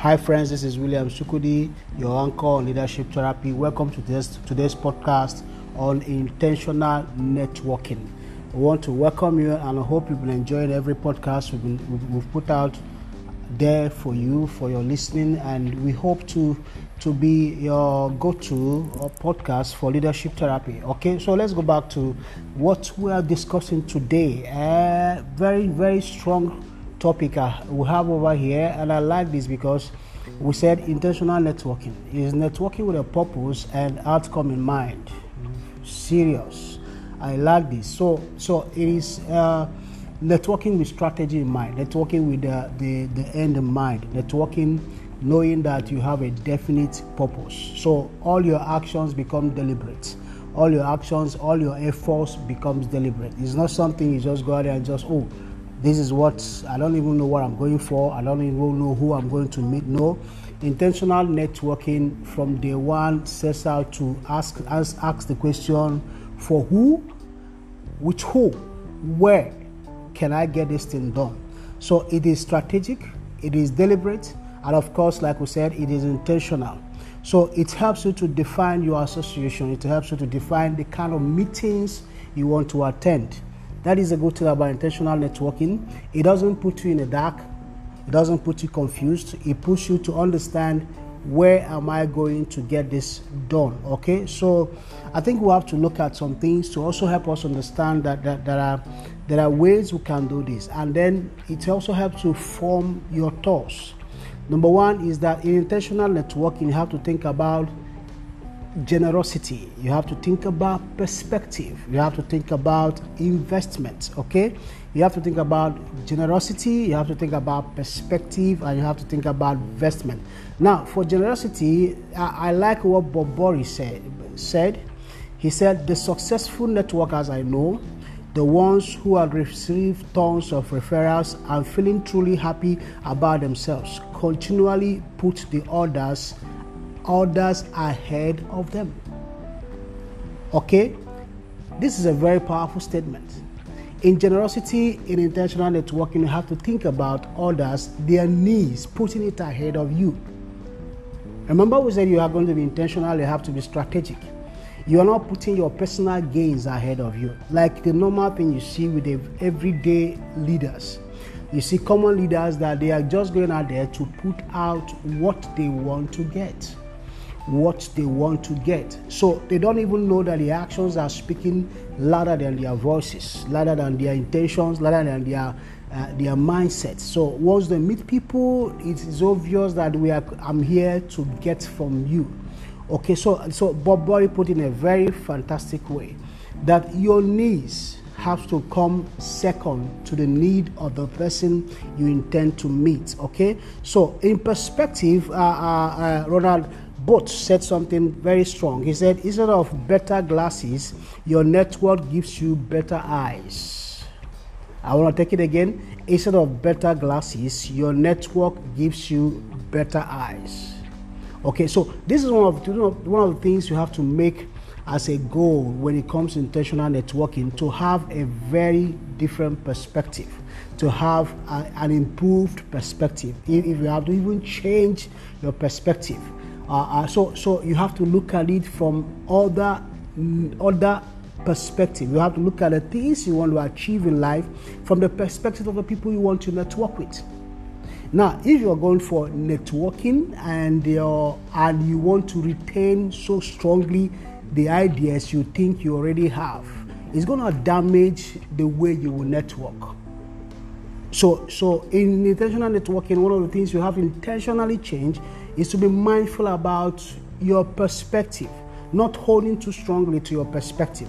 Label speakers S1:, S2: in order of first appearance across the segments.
S1: Hi, friends. This is William Sukudi, your anchor on leadership therapy. Welcome to this today's podcast on intentional networking. I want to welcome you, and I hope you've been enjoying every podcast we've, been, we've, put out there for you for your listening, and we hope to to be your go-to podcast for leadership therapy. Okay, so let's go back to what we are discussing today. Uh, very very strong topic uh, we have over here, and I like this because we said intentional networking is networking with a purpose and outcome in mind. Serious. I like this. So, so it is uh, networking with strategy in mind, networking with the, the, the end in mind, networking knowing that you have a definite purpose. So all your actions become deliberate. All your actions, all your efforts becomes deliberate. It's not something you just go out there and just, oh, this is what I don't even know what I'm going for. I don't even know who I'm going to meet. No, intentional networking from day one sets out to ask ask, ask the question for who, with who, where can I get this thing done? So it is strategic, it is deliberate, and of course, like we said, it is intentional. So it helps you to define your association, it helps you to define the kind of meetings you want to attend. That is a good thing about intentional networking. It doesn't put you in the dark, it doesn't put you confused, it puts you to understand where am I going to get this done. Okay, so I think we have to look at some things to also help us understand that, that there are there are ways we can do this, and then it also helps to form your thoughts. Number one is that in intentional networking, you have to think about generosity. You have to think about perspective. You have to think about investment. Okay, you have to think about generosity. You have to think about perspective, and you have to think about investment. Now, for generosity, I, I like what Bob Boris said. Said he said the successful networkers I know. The ones who have received tons of referrals and feeling truly happy about themselves continually put the others others ahead of them. Okay? This is a very powerful statement. In generosity, in intentional networking, you have to think about others, their needs, putting it ahead of you. Remember, we said you are going to be intentional, you have to be strategic. You are not putting your personal gains ahead of you, like the normal thing you see with the everyday leaders. You see common leaders that they are just going out there to put out what they want to get what they want to get. So they don't even know that the actions are speaking louder than their voices, louder than their intentions, louder than their uh, their mindset. So once they meet people, it is obvious that we are. I'm here to get from you. Okay, so so Bob Boy put in a very fantastic way that your needs have to come second to the need of the person you intend to meet. Okay, so in perspective, uh, uh, uh Ronald Burt said something very strong. He said, instead of better glasses, your network gives you better eyes. I want to take it again. Instead of better glasses, your network gives you better eyes. Okay, so this is one of one of the things you have to make as a goal when it comes to intentional networking to have a very different perspective, to have a, an improved perspective. If, if you have to even change your perspective, uh, uh, so, so you have to look at it from other, mm, other perspective. You have to look at the things you want to achieve in life from the perspective of the people you want to network with. Now, if you're going for networking and you're, and you want to retain so strongly the ideas you think you already have, it's going to damage the way you will network. So, so in intentional networking, one of the things you have intentionally change is to be mindful about your perspective, not holding too strongly to your perspective.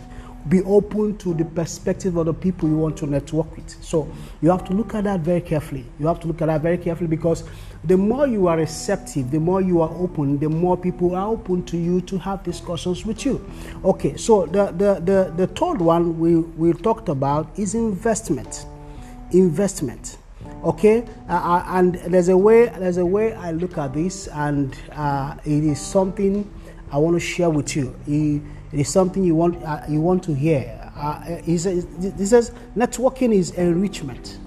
S1: Be open to the perspective of the people you want to network with. So you have to look at that very carefully. You have to look at that very carefully because the more you are receptive, the more you are open, the more people are open to you to have discussions with you. Okay, so the the the, the third one we, we talked about is investment. Investment okay uh, uh, and there's a way there's a way i look at this and uh, it is something i want to share with you it, is something you want uh, you want to hear uh, he says, this says networking is enrichment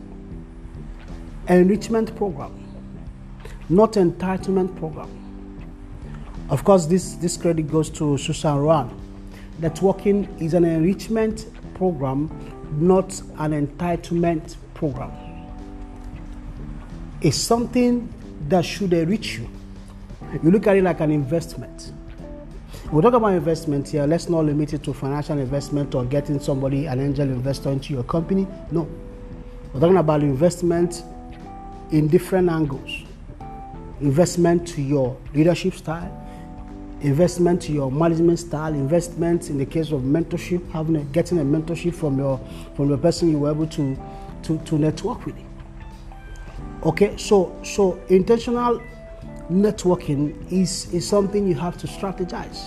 S1: enrichment program not entitlement program. Of course, this, this credit goes to Susan RoAne. Networking is an enrichment program, not an entitlement program. It's something that should enrich you. You look at it like an investment. we talk about investment here. Let's not limit it to financial investment or getting somebody, an angel investor, into your company. No. We're talking about investment in different angles investment to your leadership style, investment to your management style, investment in the case of mentorship, having a, getting a mentorship from your from the person you were able to to, to network with. Okay, so so intentional networking is is something you have to strategize.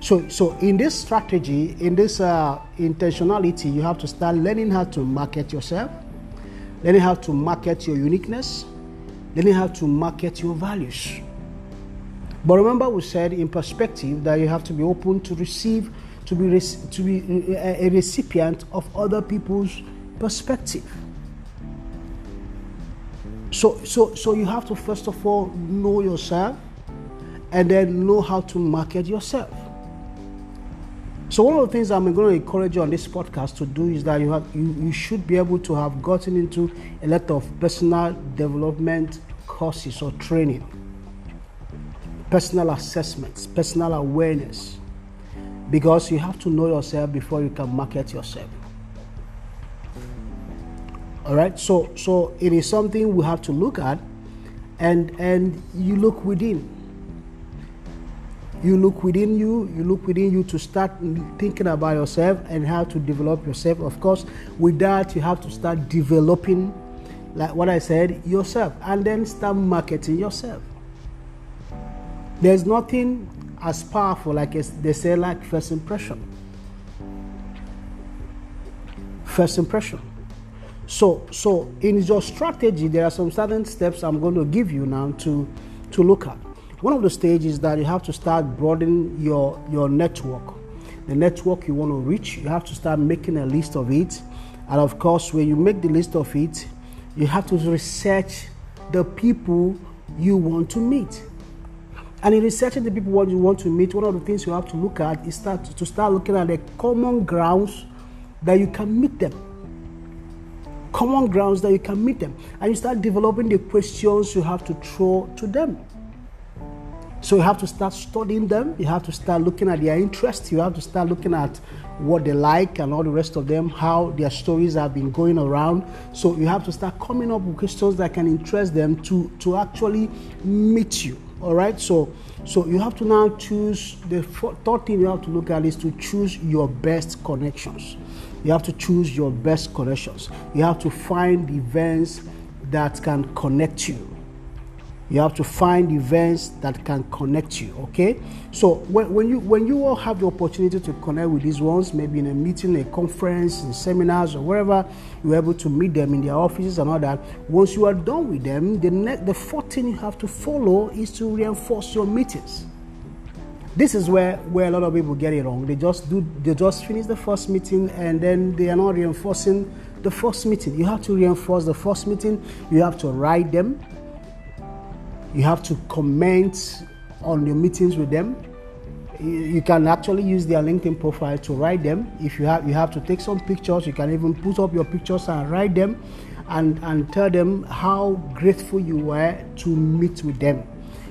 S1: So so in this strategy, in this uh, intentionality, you have to start learning how to market yourself, learning how to market your uniqueness, learning how to market your values. But remember, we said in perspective that you have to be open to receive, to be to be a recipient of other people's perspective. So, so, so you have to first of all know yourself, and then know how to market yourself. So one of the things I'm going to encourage you on this podcast to do is that you have you, you should be able to have gotten into a lot of personal development courses or training, personal assessments, personal awareness, because you have to know yourself before you can market yourself. All right, so so it is something we have to look at, and and you look within. You look within you you look within you to start thinking about yourself and how to develop yourself. Of course with that you have to start developing like what i said yourself and then start marketing yourself. There's nothing as powerful like they say like first impression. First impression so so in your strategy there are some certain steps i'm going to give you now to to look at one of the stages that you have to start broadening your, your network. The network you want to reach, you have to start making a list of it. And of course, when you make the list of it, you have to research the people you want to meet. And in researching the people you want to meet, one of the things you have to look at is start to start looking at the common grounds that you can meet them. Common grounds that you can meet them. And you start developing the questions you have to throw to them. So you have to start studying them. You have to start looking at their interests. You have to start looking at what they like and all the rest of them, how their stories have been going around. So you have to start coming up with questions that can interest them to, to actually meet you. All right. So so you have to now choose the third thing you have to look at is to choose your best connections. You have to choose your best connections. You have to find events that can connect you you have to find events that can connect you okay so when, when you when you all have the opportunity to connect with these ones maybe in a meeting a conference in seminars or wherever you're able to meet them in their offices and all that once you are done with them the next the fourth thing you have to follow is to reinforce your meetings this is where, where a lot of people get it wrong. They just do they just finish the first meeting and then they are not reinforcing the first meeting. You have to reinforce the first meeting. You have to write them. You have to comment on your meetings with them. You can actually use their LinkedIn profile to write them. If you have, you have to take some pictures. You can even put up your pictures and write them, and and tell them how grateful you were to meet with them.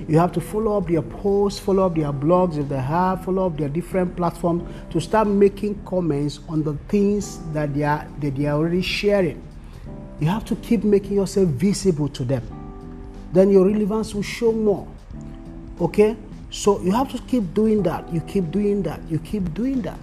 S1: You have to follow up their posts, follow up their blogs if they have, follow up their different platforms to start making comments on the things that they are that they are already sharing. You have to keep making yourself visible to them then your relevance will show more. Okay? So you have to keep doing that. You keep doing that. You keep doing that.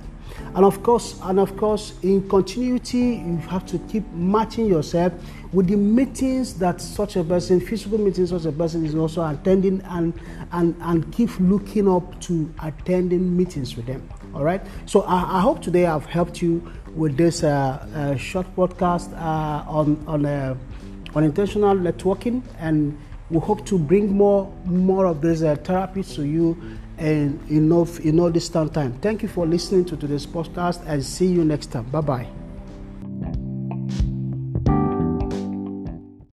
S1: And of course, and of course, in continuity, you have to keep matching yourself with the meetings that such a person, physical meetings such a person is also attending and and and keep looking up to attending meetings with them. All right. So I, I hope today I've helped you with this uh, uh, short podcast uh, on on uh, on intentional networking and we hope to bring more more of these uh, therapies to you and enough in no distant time. Thank you for listening to today's podcast and see you next time. Bye bye.